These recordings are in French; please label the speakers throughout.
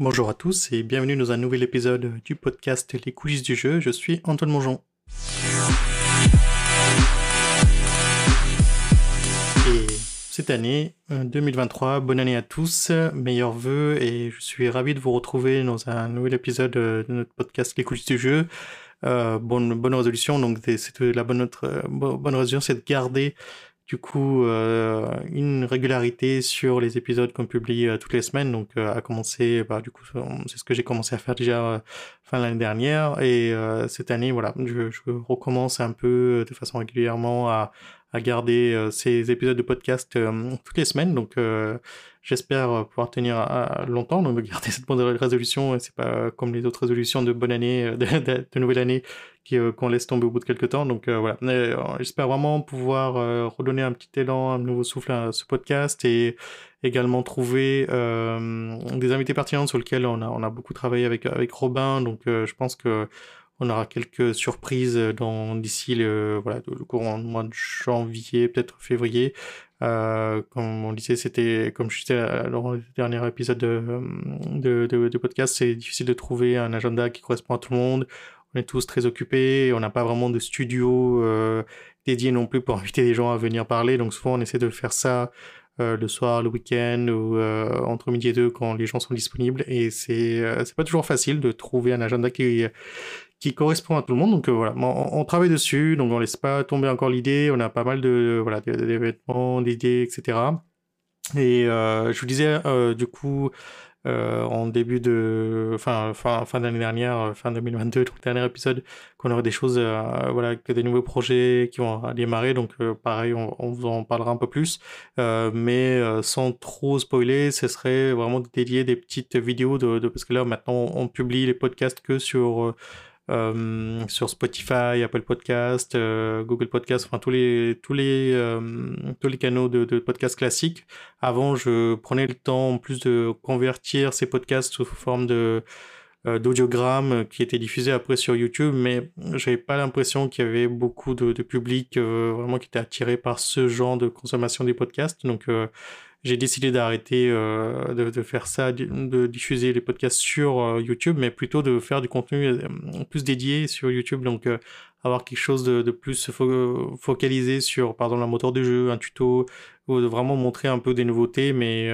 Speaker 1: Bonjour à tous et bienvenue dans un nouvel épisode du podcast Les coulisses du jeu. Je suis Antoine Mongeon. Et cette année, 2023, bonne année à tous, meilleurs vœux et je suis ravi de vous retrouver dans un nouvel épisode de notre podcast Les coulisses du jeu. Euh, bonne, résolution, donc c'est la bonne, bonne résolution, c'est de garder du coup euh, une régularité sur les épisodes qu'on publie euh, toutes les semaines. Donc euh, à commencer, bah, du coup c'est ce que j'ai commencé à faire déjà fin l'année dernière et cette année voilà, je, je, recommence un peu de façon régulièrement à, à garder ces épisodes de podcast toutes les semaines. Donc j'espère pouvoir tenir longtemps, donc garder cette bonne résolution. C'est pas comme les autres résolutions de bonne année, de, de, nouvelle année euh, qu'on laisse tomber au bout de quelques temps. Donc euh, voilà, euh, j'espère vraiment pouvoir redonner un petit élan, un nouveau souffle à ce podcast et également trouver des invités pertinents sur lesquels on a, on a beaucoup travaillé avec, avec Robin. Donc je pense que on aura quelques surprises dans d'ici le voilà le courant du mois de janvier, peut-être février. Euh, comme on disait, c'était comme je disais dans le dernier épisode de, de, de, podcast, c'est difficile de trouver un agenda qui correspond à tout le monde. On est tous très occupés, on n'a pas vraiment de studio euh, dédié non plus pour inviter des gens à venir parler, donc souvent on essaie de faire ça euh, le soir, le week-end ou euh, entre midi et deux quand les gens sont disponibles, et c'est c'est pas toujours facile de trouver un agenda qui qui correspond à tout le monde. Donc voilà, on, travaille dessus, donc on laisse pas tomber encore l'idée. On a pas mal de voilà d'événements, d'idées, etc. Et je vous disais du coup euh, en début de fin fin fin d'année dernière, euh, fin 2022, donc dernier épisode, qu'on aurait des choses, euh, voilà, que des nouveaux projets qui vont démarrer. Donc pareil, on, on, vous en parlera un peu plus, mais sans trop spoiler, ce serait vraiment dédié des petites vidéos de, de parce que là maintenant on publie les podcasts que sur euh, sur Spotify, Apple Podcast, euh, Google Podcast, enfin tous les tous les euh, tous les canaux de, de podcasts classiques. Avant, je prenais le temps en plus de convertir ces podcasts sous forme de d'audiogramme qui était diffusé après sur YouTube, mais j'avais pas l'impression qu'il y avait beaucoup de, de public vraiment qui était attiré par ce genre de consommation des podcasts. Donc j'ai décidé d'arrêter euh, de, de, faire ça, de, diffuser les podcasts sur euh, YouTube, mais plutôt de faire du contenu euh, plus dédié sur YouTube. Donc, euh, avoir quelque chose de, de plus fo focalisé sur, par exemple, un moteur de jeu, un tuto, ou de vraiment montrer un peu des nouveautés, mais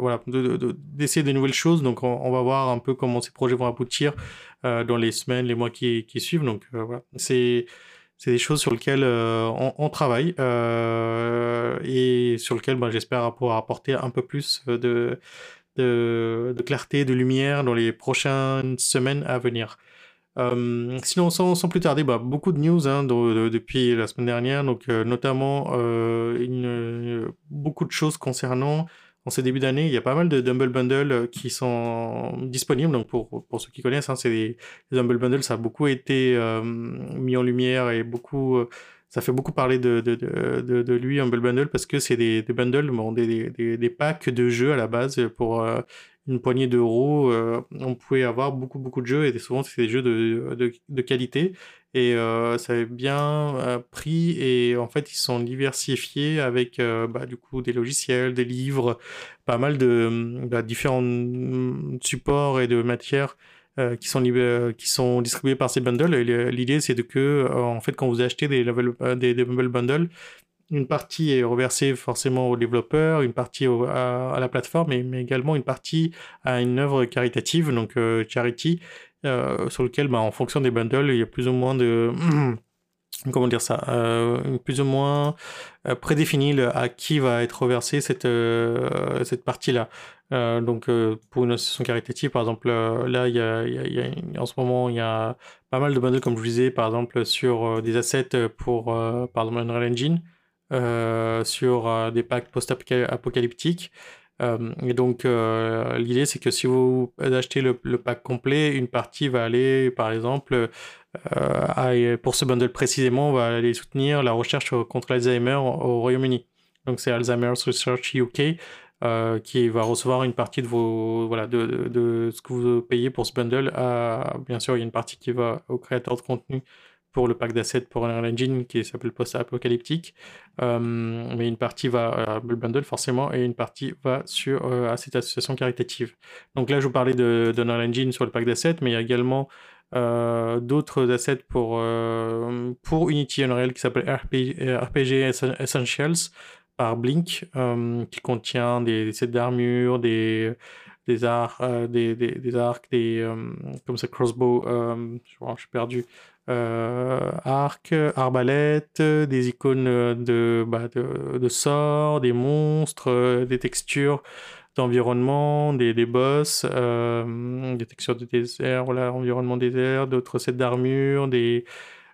Speaker 1: voilà, d'essayer de, des nouvelles choses. Donc, on, on, va voir un peu comment ces projets vont aboutir dans les semaines, les mois qui, qui suivent. Donc, voilà, c'est c'est des choses sur lesquelles euh, on, travaille euh, et sur lesquelles ben, j'espère pouvoir apporter un peu plus de, de, clarté, de lumière dans les prochaines semaines à venir. Euh, sinon, sans, plus tarder, bah, beaucoup de news hein, de, de, depuis la semaine dernière, donc notamment beaucoup de choses concernant en ces débuts d'année, il y a pas mal de Dumble Bundle euh, qui sont disponibles. Donc pour, pour ceux qui connaissent, hein, c'est des, les Dumble Bundle, ça a beaucoup été euh, mis en lumière et beaucoup, euh, ça fait beaucoup parler de, de, de, lui, Humble Bundle, parce que c'est des, bundles, des, des, packs de jeux à la base pour une poignée d'euros. On pouvait avoir beaucoup, beaucoup de jeux et souvent c'est des jeux de, de qualité et euh, ça a bien euh, pris et en fait ils sont diversifiés avec euh, bah, du coup des logiciels, des livres, pas mal de bah, différents supports et de matières qui sont qui sont distribués par ces bundles. L'idée c'est que en fait quand vous achetez des des, des bundles une partie est reversée forcément aux développeurs, une partie à, la plateforme, mais, également une partie à une œuvre caritative, donc charity, euh, sur lequel, bah, en fonction des bundles, il y a plus ou moins de... comment dire ça euh, Plus ou moins euh, prédéfini à qui va être reversée cette, cette partie-là. Donc pour une association caritative, par exemple, là, y y a, en ce moment, il y a pas mal de bundles, comme je vous disais, par exemple, sur des assets pour, par exemple, Unreal Engine, sur des packs post-apocalyptiques. Euh, et donc, euh, l'idée, c'est que si vous achetez le, pack complet, une partie va aller, par exemple, euh, pour ce bundle précisément, va aller soutenir la recherche contre l'Alzheimer au Royaume-Uni. Donc, c'est Alzheimer's Research UK qui va recevoir une partie de ce que vous payez pour ce bundle. À, bien sûr, il y a une partie qui va aux créateurs de contenu pour le pack d'assets pour Unreal Engine qui s'appelle post-apocalyptique. mais une partie va à Humble Bundle forcément et une partie va sur à cette association caritative. Donc là, je vous parlais de, Unreal Engine sur le pack d'assets, mais il y a également d'autres assets pour, pour Unity Unreal qui s'appelle RPG Essentials par Blink, qui contient des sets d'armure, des des arcs, euh, des, des, des, arcs, des euh, comme ça crossbow, euh, je, suis perdu, arcs, arbalètes, des icônes de, bah, de, de, sorts, des monstres, des textures d'environnement, des, des boss, des textures de désert, voilà, environnement désert, d'autres sets d'armure, des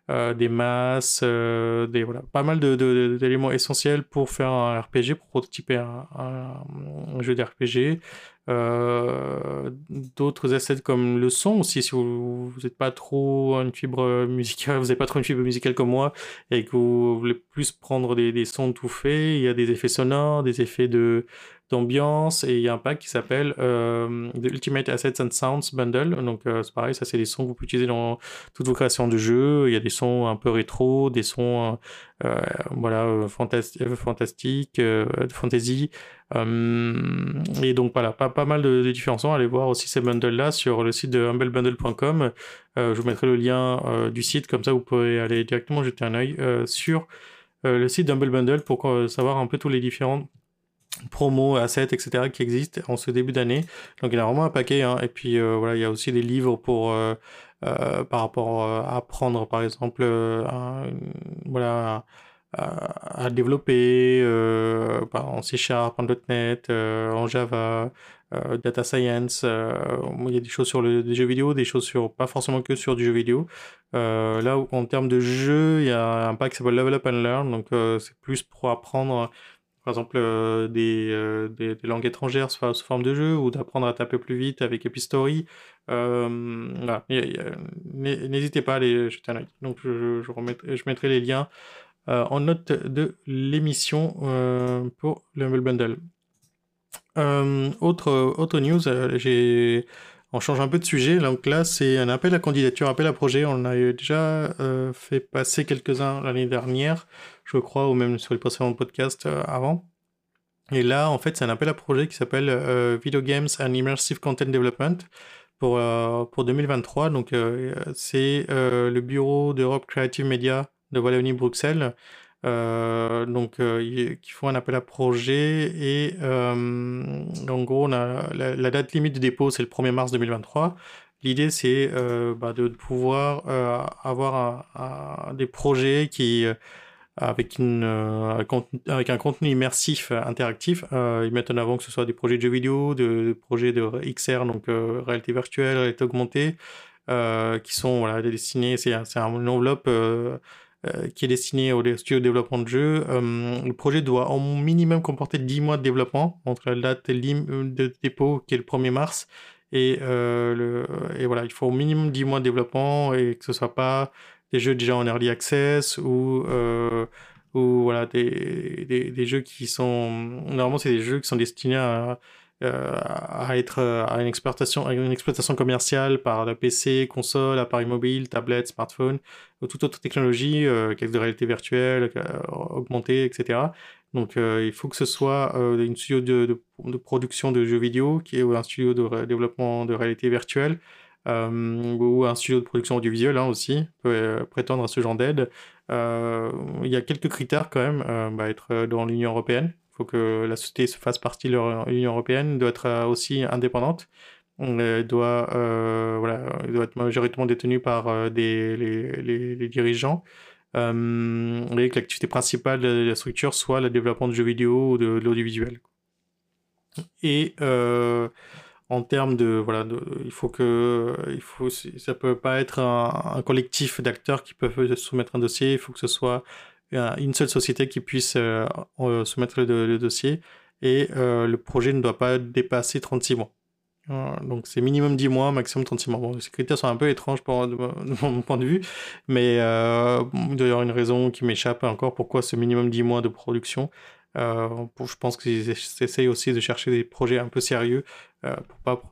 Speaker 1: des masses, des voilà, pas mal d'éléments essentiels pour faire un RPG, pour prototyper un, un jeu d'RPG. Euh, d'autres assets comme le son aussi, si vous n'êtes pas trop une fibre musicale, vous n'avez pas trop une fibre musicale comme moi et que vous voulez plus prendre des, des sons tout faits, il y a des effets sonores, des effets de d'ambiance et il y a un pack qui s'appelle euh, The Ultimate Assets and Sounds Bundle. Donc euh, c'est pareil, ça c'est des sons que vous pouvez utiliser dans toutes vos créations de jeux. Il y a des sons un peu rétro, des sons euh, voilà fantastiques, de fantasy. et donc voilà, pas, pas mal de, différents sons. Allez voir aussi ces bundles là sur le site de humblebundle.com. je vous mettrai le lien du site, comme ça vous pourrez aller directement jeter un œil sur le site d'Humble Bundle pour savoir un peu tous les différents promos, assets, etc. qui existent en ce début d'année. Donc il y a vraiment un paquet. Hein. Et puis euh, voilà, il y a aussi des livres pour euh, euh, par rapport à apprendre, par exemple, voilà, à, développer en C Sharp, en .NET, en Java. data science, il y a des choses sur le, des jeux vidéo, des choses sur pas forcément que sur du jeu vidéo. là en termes de jeu, il y a un pack qui s'appelle Level Up and Learn, donc c'est plus pour apprendre par exemple euh, euh, des, langues étrangères sous, forme de jeu ou d'apprendre à taper plus vite avec Epistory. Euh, N'hésitez pas à aller jeter un œil. Donc je, mettrai les liens en note de l'émission pour le Bundle. autre, autre news, on change un peu de sujet. Là, c'est un appel à candidature, appel à projet. On a déjà fait passer quelques-uns l'année dernière je crois, ou même sur les précédents podcasts euh, avant. Et là, en fait, c'est un appel à projet qui s'appelle euh, Video Games and Immersive Content Development pour, euh, pour 2023. Donc, c'est le bureau d'Europe Creative Media de Wallonie-Bruxelles. donc, qui font un appel à projet et en gros, la, date limite de dépôt, c'est le 1er mars 2023. L'idée, c'est bah, de pouvoir avoir des projets qui euh, avec un contenu immersif euh, interactif. Euh, ils mettent en avant que ce soit des projets de jeux vidéo, de, projets de XR, donc réalité virtuelle, réalité augmentée, qui sont voilà, destinés, c'est une enveloppe qui est destinée au studio de développement de jeux. le projet doit au minimum comporter 10 mois de développement entre la date de dépôt qui est le 1er mars et, le, et voilà, il faut au minimum 10 mois de développement et que ce soit pas des jeux déjà en early access ou euh, ou voilà des, des, des, jeux qui sont normalement c'est des jeux qui sont destinés à, euh, à être à une exploitation à une exploitation commerciale par la PC, console, appareil mobile, tablette, smartphone ou toute autre technologie, euh, de réalité virtuelle, euh, augmentée, etc. Donc il faut que ce soit une studio de, de, de, production de jeux vidéo qui est ou un studio de développement de réalité virtuelle ou un studio de production audiovisuelle hein, aussi peut euh, prétendre à ce genre d'aide. Euh, il y a quelques critères quand même, bah, être dans l'Union européenne. Il faut que la société se fasse partie de l'Union européenne, doit être aussi indépendante. Doit, voilà, doit être majoritairement détenue par des, les, dirigeants. Euh, et que l'activité principale de la structure soit le développement de jeux vidéo ou de, de l'audiovisuel. Et euh, en termes de voilà il faut que ça peut pas être un, collectif d'acteurs qui peuvent soumettre un dossier il faut que ce soit une seule société qui puisse euh, soumettre le, dossier et euh, le projet ne doit pas dépasser 36 mois donc c'est minimum 10 mois, maximum 36 mois. Bon, ces critères sont un peu étranges de, mon point de vue, mais euh, il y avoir une raison qui m'échappe encore pourquoi ce minimum 10 mois de production. Euh, je pense qu'ils essayent aussi de chercher des projets un peu sérieux euh, pour pas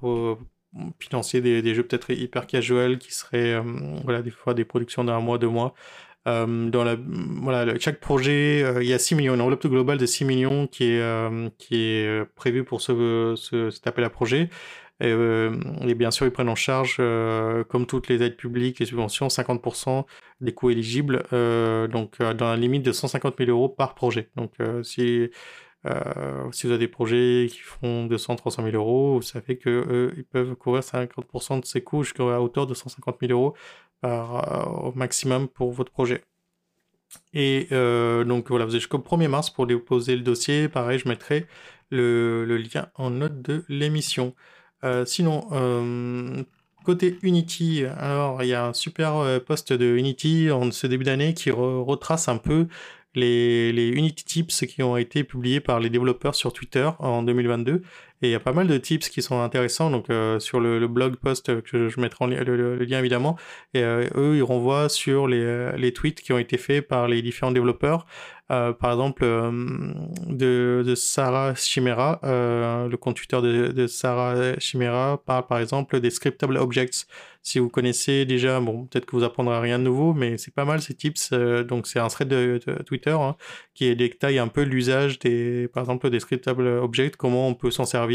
Speaker 1: financer des, jeux peut-être hyper casual qui seraient voilà des fois des productions d'un mois deux mois. Dans chaque projet il y a 6 millions une enveloppe globale de 6 millions qui est est prévue pour ce, ce cet appel à projet et, et, bien sûr, ils prennent en charge, comme toutes les aides publiques, les subventions, 50% des coûts éligibles, euh, donc dans la limite de 150 000 euros par projet. Donc si euh, si vous avez des projets qui font 200, 300 000 euros, vous savez que ils peuvent couvrir 50% de ces coûts jusqu'à hauteur de 150 000 euros euh, au maximum pour votre projet. Et euh, donc voilà, vous avez jusqu'au 1er mars pour déposer le dossier. Pareil, je mettrai le lien en note de l'émission. Sinon, côté Unity, alors il y a un super post de Unity en ce début d'année qui retrace un peu les, les Unity Tips qui ont été publiés par les développeurs sur Twitter en 2022. Et il y a pas mal de tips qui sont intéressants. Donc euh, sur le, blog post que je, mettrai en le, lien évidemment, et euh, eux ils renvoient sur les, euh, les, tweets qui ont été faits par les différents développeurs. par exemple, de, Sarah Chimera, le compte Twitter de, de, Sarah Chimera parle par exemple des scriptable objects. Si vous connaissez déjà, bon, peut-être que vous apprendrez rien de nouveau, mais c'est pas mal ces tips. donc c'est un thread de, Twitter hein, qui détaille un peu l'usage des, par exemple, des scriptable objects, comment on peut s'en servir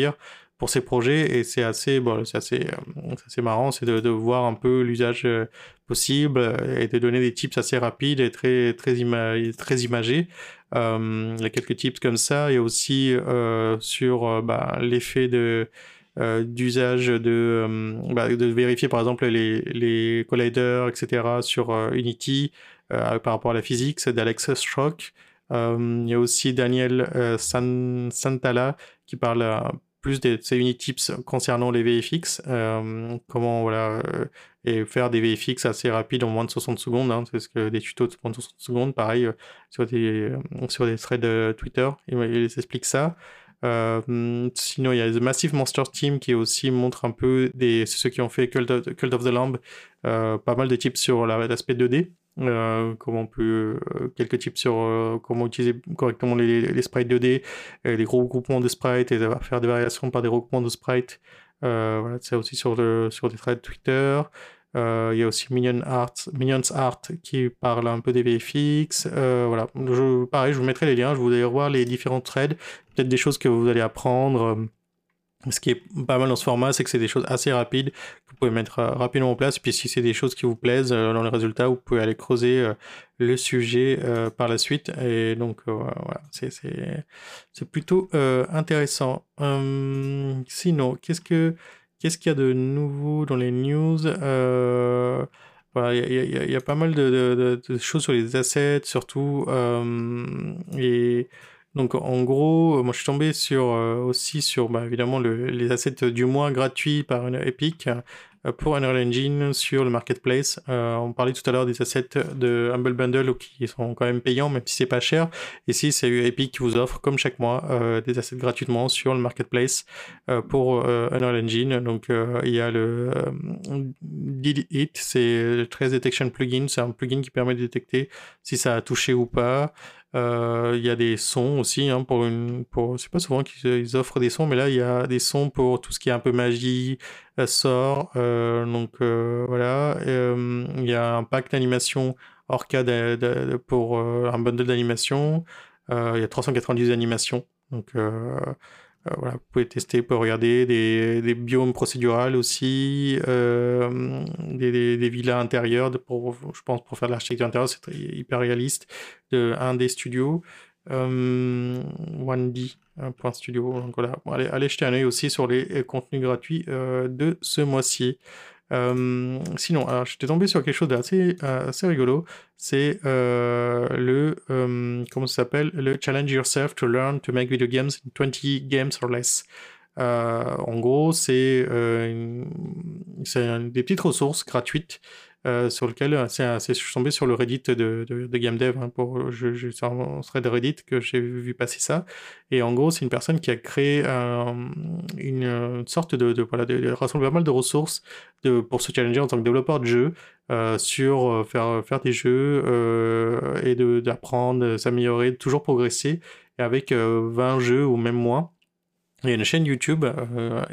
Speaker 1: pour ces projets et c'est assez bon c'est assez euh, marrant c'est de, voir un peu l'usage euh, possible euh, et de donner des tips assez rapides et très très très imagés il y a quelques tips comme ça et aussi sur bah, l'effet d'usage de, bah, de vérifier par exemple les, les colliders, etc. sur Unity par rapport à la physique, c'est d'Alex Strock. Il y a aussi Daniel San Santala qui parle plus des ces unit tips concernant les VFX, euh, comment voilà euh, et faire des VFX assez rapides en moins de 60 secondes, hein, c'est ce que des tutos de 60 secondes, pareil euh, sur des sur des threads Twitter, ils, ils expliquent ça. sinon, il y a The Massive Monsters Team qui aussi montre un peu des ceux qui ont fait Cult Cult of the Lamb, pas mal de tips sur l'aspect 2D. Euh, comment on euh, quelques tips sur euh, comment utiliser correctement les, sprites 2D, les gros groupements de sprites et faire des variations par des regroupements de sprites. voilà, c'est aussi sur le sur des threads Twitter. Il y a aussi Minion Art, Minions Art qui parle un peu des VFX. voilà, je, pareil, je vous mettrai les liens. Je vous allez revoir les différents threads, peut-être des choses que vous allez apprendre. Ce qui est pas mal dans ce format, c'est que c'est des choses assez rapides que vous pouvez mettre euh, rapidement en place. Puis si c'est des choses qui vous plaisent euh, dans les résultats, vous pouvez aller creuser euh, le sujet par la suite. Et donc voilà, c'est plutôt intéressant. Hum, sinon, qu'est-ce que qu'est-ce qu'il y a de nouveau dans les news? Voilà, il y, a pas mal de, choses sur les assets, surtout. et donc en gros, moi je suis tombé sur euh, aussi sur bah, évidemment le, les assets du mois gratuits par Epic euh, pour Unreal Engine sur le marketplace. Euh, on parlait tout à l'heure des assets de Humble Bundle qui sont quand même payants même si c'est pas cher. Ici c'est Epic qui vous offre comme chaque mois des assets gratuitement sur le marketplace pour Unreal Engine. Donc il y a le Did It, c'est le Trace Detection Plugin, c'est un plugin qui permet de détecter si ça a touché ou pas. Euh, il y a des sons aussi, hein, pour une, pour, c'est pas souvent qu'ils offrent des sons, mais là il y a des sons pour tout ce qui est un peu magie, euh, sort, euh, donc voilà. Il y a un pack d'animation Orca pour un bundle d'animation. il y a 390 animations, donc euh, voilà, vous pouvez tester, vous pouvez regarder des, des biomes procédurales aussi, euh, des, des, villas intérieures, de, pour, je pense pour faire de l'architecture intérieure, c'est hyper réaliste, de un des studios, euh, 1D, point studio. Donc voilà, allez, allez, jeter un œil aussi sur les contenus gratuits euh, de ce mois-ci. Euh, sinon, alors j'étais tombé sur quelque chose d'assez euh, assez rigolo. C'est le comment ça s'appelle? Le challenge yourself to learn to make video games in 20 games or less. en gros, c'est des petites ressources gratuites euh, sur lequel euh, c'est, je suis tombé sur le Reddit de, de, de Game Dev, hein, pour, je, c'est un Reddit que j'ai vu passer ça. Et en gros, c'est une personne qui a créé une, sorte de, de, voilà, de, rassembler pas mal de ressources de, pour se challenger en tant que développeur de euh, sur euh, faire, faire des jeux euh, et d'apprendre, s'améliorer, toujours progresser, et avec 20 jeux ou même moins. Il y a une chaîne YouTube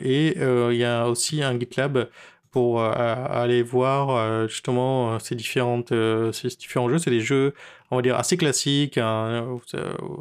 Speaker 1: et il y a aussi un GitLab pour aller voir justement ces différentes ces différents jeux. C'est des jeux on va dire assez classiques hein,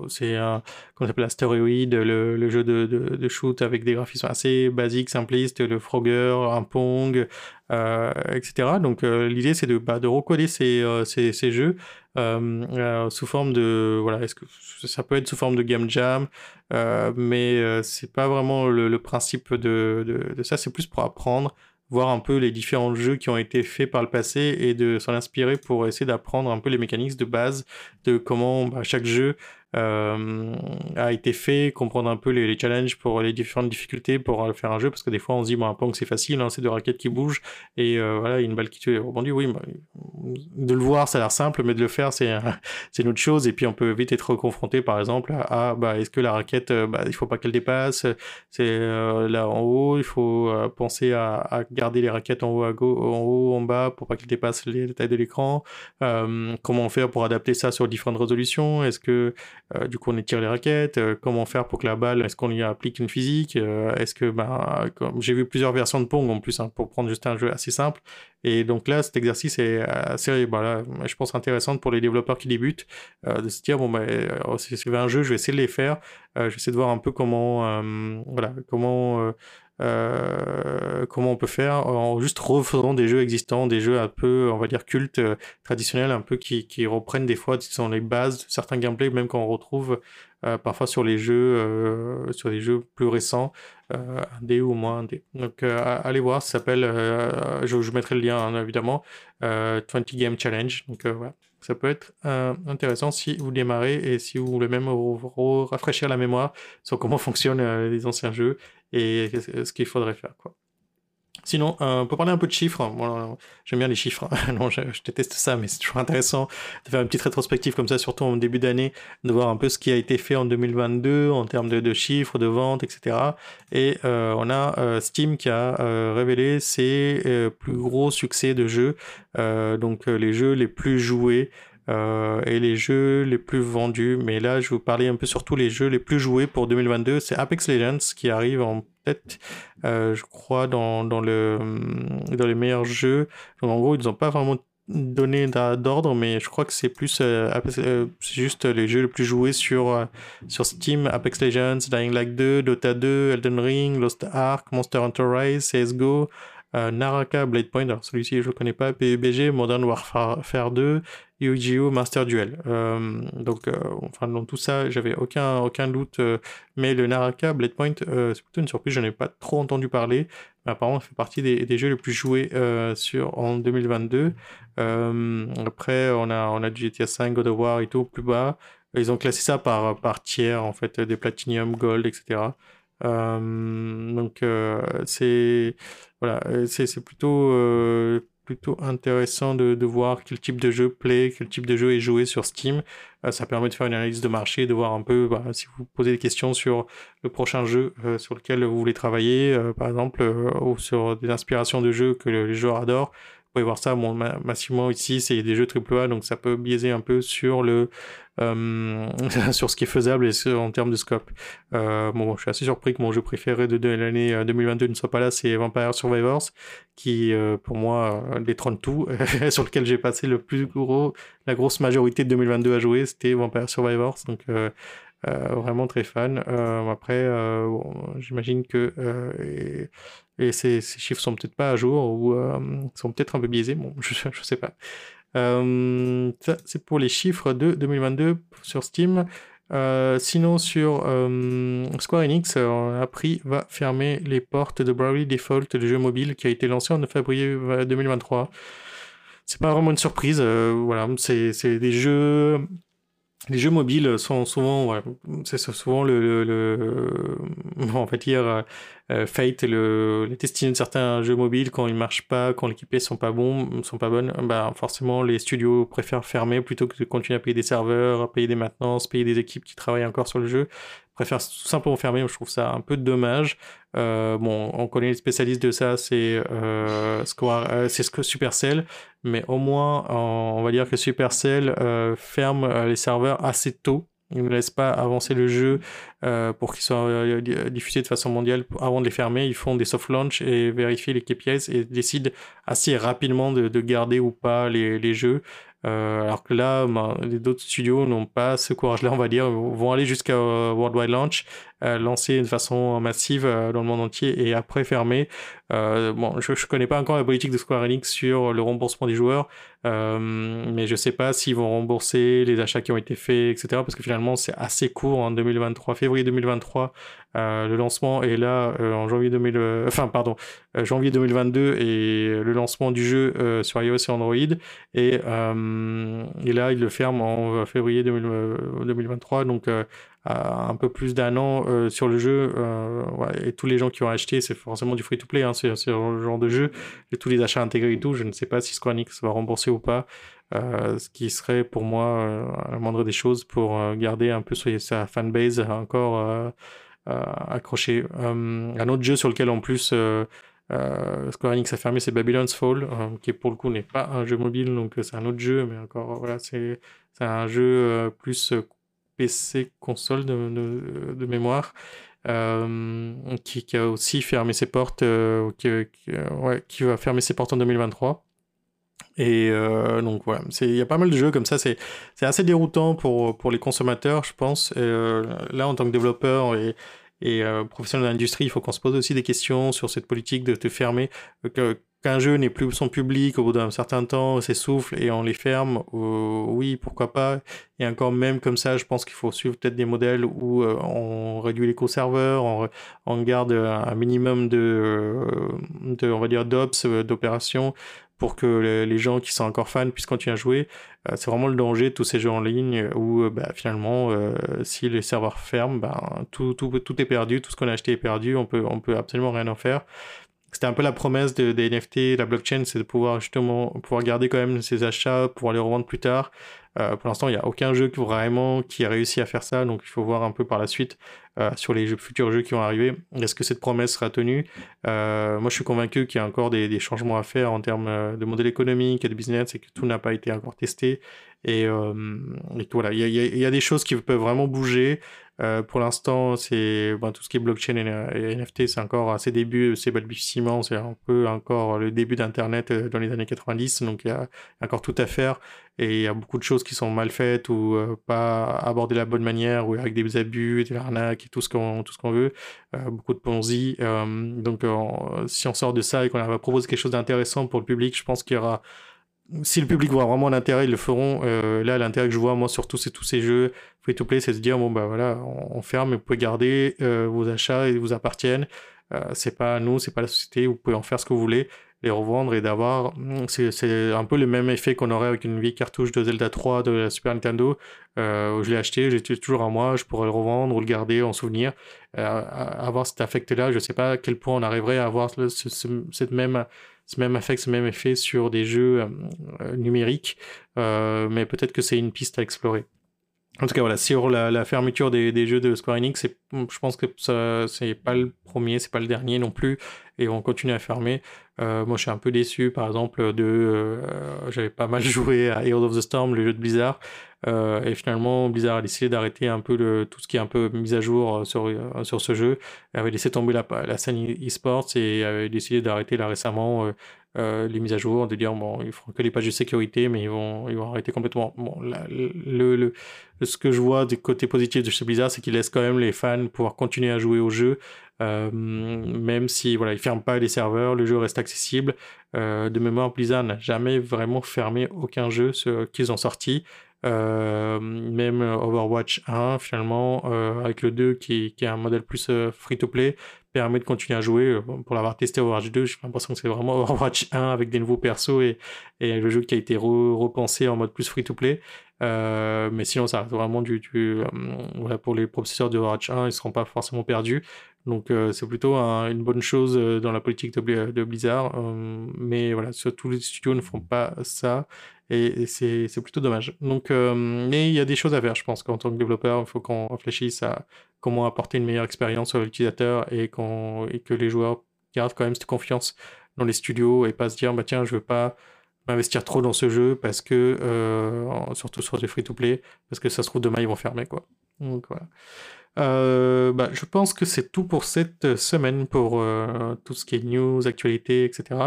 Speaker 1: c'est un qu'on appelle Asteroid le, le jeu de, de, shoot avec des graphismes assez basiques simplistes le Frogger un Pong euh, etc donc l'idée c'est de bah, de recoder ces, ces, ces jeux euh, sous forme de voilà est-ce que ça peut être sous forme de game jam euh, mais c'est pas vraiment le, principe de, de ça. C'est plus pour apprendre voir un peu les différents jeux qui ont été faits par le passé et de s'en inspirer pour essayer d'apprendre un peu les mécaniques de base de comment bah, chaque jeu euh, a été fait, comprendre un peu les, challenges pour les différentes difficultés pour faire un jeu, parce que des fois on se dit, bon, un Pong c'est facile, hein, c'est deux raquettes qui bougent, et euh, voilà, une balle qui te rebondit, oui, bah, de le voir ça a l'air simple, mais de le faire c'est une autre chose, et puis on peut vite être confronté par exemple à, bah, est-ce que la raquette, euh, bah, il faut pas qu'elle dépasse, c'est euh, là en haut, il faut euh, penser à, garder les raquettes en haut, à go en haut, en bas, pour pas qu'elles dépassent les tailles de l'écran, comment faire pour adapter ça sur différentes résolutions, est-ce que du coup, on étire les raquettes? Comment faire pour que la balle, est-ce qu'on y applique une physique? Est-ce que, ben, comme j'ai vu plusieurs versions de Pong en plus, hein, pour prendre juste un jeu assez simple. Et donc là, cet exercice est assez, voilà, je pense intéressant pour les développeurs qui débutent, de se dire bon ben, si c'est un jeu, je vais essayer de les faire. je vais essayer de voir un peu comment, voilà, comment euh, comment on peut faire en juste refaisant des jeux existants, des jeux un peu, on va dire, cultes, euh, traditionnels, un peu qui, reprennent des fois, qui sont les bases de certains gameplays, même quand on retrouve euh, parfois sur les jeux, euh, sur les jeux plus récents, D ou moins D. Donc allez voir, ça s'appelle, je, je, mettrai le lien hein, évidemment, 20 Game Challenge. Donc voilà ça peut être intéressant si vous démarrez et si vous voulez même rafraîchir la mémoire sur comment fonctionnent les anciens jeux et ce qu'il faudrait faire. Quoi. Sinon, euh, pour parler un peu de chiffres, bon, j'aime bien les chiffres, non, je, déteste ça, mais c'est toujours intéressant de faire une petite rétrospective comme ça, surtout en début d'année, de voir un peu ce qui a été fait en 2022 en termes de, chiffres, de ventes, etc. Et euh, on a euh, Steam qui a euh, révélé ses plus gros succès de jeux, donc les jeux les plus joués euh, et les jeux les plus vendus. Mais là, je vous parler un peu surtout les jeux les plus joués pour 2022. C'est Apex Legends qui arrive en tête, euh, je crois, dans, dans, le, dans les meilleurs jeux. En gros, ils n'ont pas vraiment donné d'ordre, mais je crois que c'est plus, euh, euh, c'est juste les jeux les plus joués sur, euh, sur Steam, Apex Legends, Dying Light 2, Dota 2, Elden Ring, Lost Ark, Monster Hunter Rise, CSGO, euh, Naraka Blade Point, alors celui-ci je le connais pas, PUBG, Modern Warfare 2, Yu-Gi-Oh Master Duel. Euh, donc, euh, enfin, dans tout ça, j'avais aucun, aucun doute, euh, mais le Naraka Blade Point, euh, c'est plutôt une surprise, je n'en ai pas trop entendu parler, mais apparemment, ça fait partie des, des jeux les plus joués sur, en 2022. après, on a, on a du GTA 5, God of War et tout, plus bas. Ils ont classé ça par, par tiers, en fait, des Platinum, Gold, etc. Euh, donc euh, c'est voilà, c'est plutôt euh, plutôt intéressant de, de, voir quel type de jeu plaît, quel type de jeu est joué sur Steam. Euh, ça permet de faire une analyse de marché, de voir un peu bah, si vous posez des questions sur le prochain jeu euh, sur lequel vous voulez travailler, euh, par exemple, ou sur des inspirations de jeux que les joueurs adorent. Vous pouvez voir ça, massivement ici, c'est des jeux AAA, donc ça peut biaiser un peu sur le euh, sur ce qui est faisable en termes de scope. Euh, bon, je suis assez surpris que mon jeu préféré de, l'année 2022 ne soit pas là, c'est Vampire Survivors, qui euh, pour moi détrône tout, sur lequel j'ai passé le plus gros, la grosse majorité de 2022 à jouer, c'était Vampire Survivors, donc euh, vraiment très fan. Euh, après, euh, j'imagine que et, ces, ces, chiffres sont peut-être pas à jour ou sont peut-être un peu biaisés. Bon, je, je sais pas. ça, c'est pour les chiffres de 2022 sur Steam. Euh, sinon, sur euh, Square Enix, on a appris, va fermer les portes de Bravely Default, le jeu mobile qui a été lancé en février 2023. C'est pas vraiment une surprise, euh, voilà, c'est des jeux les jeux mobiles sont souvent, c'est souvent le, le, le, on va dire, euh, Fate, le, les destinées de certains jeux mobiles quand ils marchent pas, quand les équipés sont pas bons, sont pas bonnes, bah forcément les studios préfèrent fermer plutôt que de continuer à payer des serveurs, payer des maintenances, payer des équipes qui travaillent encore sur le jeu préfère tout simplement fermer. Je trouve ça un peu dommage. Euh, bon, on connaît les spécialistes de ça, c'est euh, Square, Supercell, mais au moins, on va dire que Supercell ferme les serveurs assez tôt. Ils ne laissent pas avancer le jeu pour qu'il soit diffusé de façon mondiale avant de les fermer. Ils font des soft launch et vérifient les KPIs et décident assez rapidement de, garder ou pas les, jeux. Euh, alors que là, ben, d'autres studios n'ont pas ce courage-là, on va dire, vont aller jusqu'à euh, Worldwide Launch, euh, lancer de façon massive dans le monde entier et après fermer. bon, je ne connais pas encore la politique de Square Enix sur le remboursement des joueurs, mais je ne sais pas s'ils vont rembourser les achats qui ont été faits, etc. Parce que finalement, c'est assez court en 2023, février 2023. le lancement est là en janvier 2000, enfin pardon, janvier 2022 et le lancement du jeu sur iOS et Android et euh, et là, il le ferme en euh, février 2023, euh, donc un peu plus d'un an sur le jeu. et tous les gens qui ont acheté, c'est forcément du free-to-play, hein, c'est le genre de jeu. Et tous les achats intégrés et tout, je ne sais pas si Square Enix va rembourser ou pas. ce qui serait pour moi la moindre des choses pour garder un peu sa fanbase encore accrochée. un autre jeu sur lequel en plus euh, Square Enix a fermé, c'est Babylon's Fall, euh, qui pour le coup n'est pas un jeu mobile, donc euh, c'est un autre jeu, mais encore, voilà, c'est un jeu plus PC console de, de, mémoire. Qui, qui, a aussi fermé ses portes, qui, ouais, qui, va fermer ses portes en 2023. Et donc voilà, il y a pas mal de jeux comme ça, c'est assez déroutant pour, pour les consommateurs, je pense. là, en tant que développeur et, et euh, professionnel de l'industrie, il faut qu'on se pose aussi des questions sur cette politique de te fermer, euh, qu'un jeu n'est plus son public au bout d'un certain temps, s'essouffle et on les ferme, oui, pourquoi pas. Et encore même comme ça, je pense qu'il faut suivre peut-être des modèles où euh, on réduit les co-serveurs, on, on, garde un minimum de, de on va dire, d'ops, d'opérations pour que les gens qui sont encore fans puissent continuer à jouer. Euh, c'est vraiment le danger de tous ces jeux en ligne où euh, bah, finalement, euh, si les serveurs ferment, bah, tout, tout, tout, est perdu, tout ce qu'on a acheté est perdu, on peut, on peut absolument rien en faire. C'était un peu la promesse des NFT, la blockchain, c'est de pouvoir justement pouvoir garder quand même ses achats, pouvoir les revendre plus tard. Euh, pour l'instant, il n'y a aucun jeu vraiment qui a réussi à faire ça, donc il faut voir un peu par la suite euh, sur les futurs jeux qui vont arriver. Est-ce que cette promesse sera tenue? Euh, Moi, je suis convaincu qu'il y a encore des, changements à faire en termes de modèle économique et de business et que tout n'a pas été encore testé. Et, voilà, il y, a des choses qui peuvent vraiment bouger. Euh, pour l'instant, c'est ben, tout ce qui est blockchain et, NFT, c'est encore à ses débuts, c'est balbutiement, c'est un peu encore le début d'Internet euh, dans les années 90, donc il y a encore tout à faire et il y a beaucoup de choses qui sont mal faites ou euh, pas abordées de la bonne manière ou avec des abus, des arnaques et tout ce qu'on tout ce qu'on veut, beaucoup de Ponzi. donc si on sort de ça et qu'on va proposer quelque chose d'intéressant pour le public, je pense qu'il y aura si le public voit vraiment l'intérêt, ils le feront. Euh, là, l'intérêt que je vois, moi, sur tous ces, tous ces jeux free to play, c'est de dire bon, bah voilà, on, ferme, mais vous pouvez garder euh, vos achats, ils vous appartiennent. Euh, c'est pas nous, c'est pas la société, vous pouvez en faire ce que vous voulez, les revendre et d'avoir. Hmm, c'est un peu le même effet qu'on aurait avec une vieille cartouche de Zelda 3 de la Super Nintendo. je l'ai acheté, j'ai toujours à moi, je pourrais le revendre ou le garder en souvenir. avoir cet affect-là, je sais pas à quel point on arriverait à avoir cette même ce même effet, ce même effet sur des jeux euh, numériques, euh, mais peut-être que c'est une piste à explorer. En tout cas, voilà, sur la, fermeture des, jeux de Square Enix, je pense que ça, c'est pas le premier, c'est pas le dernier non plus, et on continue à fermer. Euh, moi, je suis un peu déçu, par exemple, de, j'avais pas mal joué à Heroes of the Storm, le jeu de Blizzard, euh, et finalement, Blizzard a décidé d'arrêter un peu le, tout ce qui est un peu mise à jour euh, sur, euh, sur ce jeu. Avait laissé tomber la, la scène e-sports et avait décidé d'arrêter là récemment les mises à jour, de dire bon, ils feront que les pages de sécurité, mais ils vont, ils vont arrêter complètement. Bon, le, le, ce que je vois du côté positif de chez Blizzard, c'est qu'ils laissent quand même les fans pouvoir continuer à jouer au jeu, même si voilà, ils ferment pas les serveurs, le jeu reste accessible. de mémoire, Blizzard n'a jamais vraiment fermé aucun jeu qu'ils ont sorti. Euh, même Overwatch 1, finalement, euh, avec le 2 qui, qui, est un modèle plus euh, free-to-play, permet de continuer à jouer. Pour l'avoir testé Overwatch 2, j'ai l'impression que c'est vraiment Overwatch 1 avec des nouveaux persos et, et le jeu qui a été repensé en mode plus free-to-play. mais sinon, ça reste vraiment du. voilà, pour les processeurs de Overwatch 1, ils ne seront pas forcément perdus. Donc, c'est plutôt une bonne chose dans la politique de, de Blizzard. mais voilà, tous les studios ne font pas ça. Et, c'est plutôt dommage. Donc, euh, mais il y a des choses à faire, je pense qu'en tant que développeur, il faut qu'on réfléchisse à comment apporter une meilleure expérience sur l'utilisateur et, et que les joueurs gardent quand même cette confiance dans les studios et pas se dire, bah tiens, je veux pas m'investir trop dans ce jeu parce que, euh, surtout sur des free-to-play, parce que ça se trouve demain ils vont fermer, quoi. Donc voilà. Euh, bah, je pense que c'est tout pour cette semaine, pour tout ce qui est news, actualité, etc.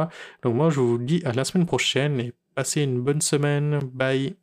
Speaker 1: Donc moi, je vous dis à la semaine prochaine et passez une bonne semaine. Bye.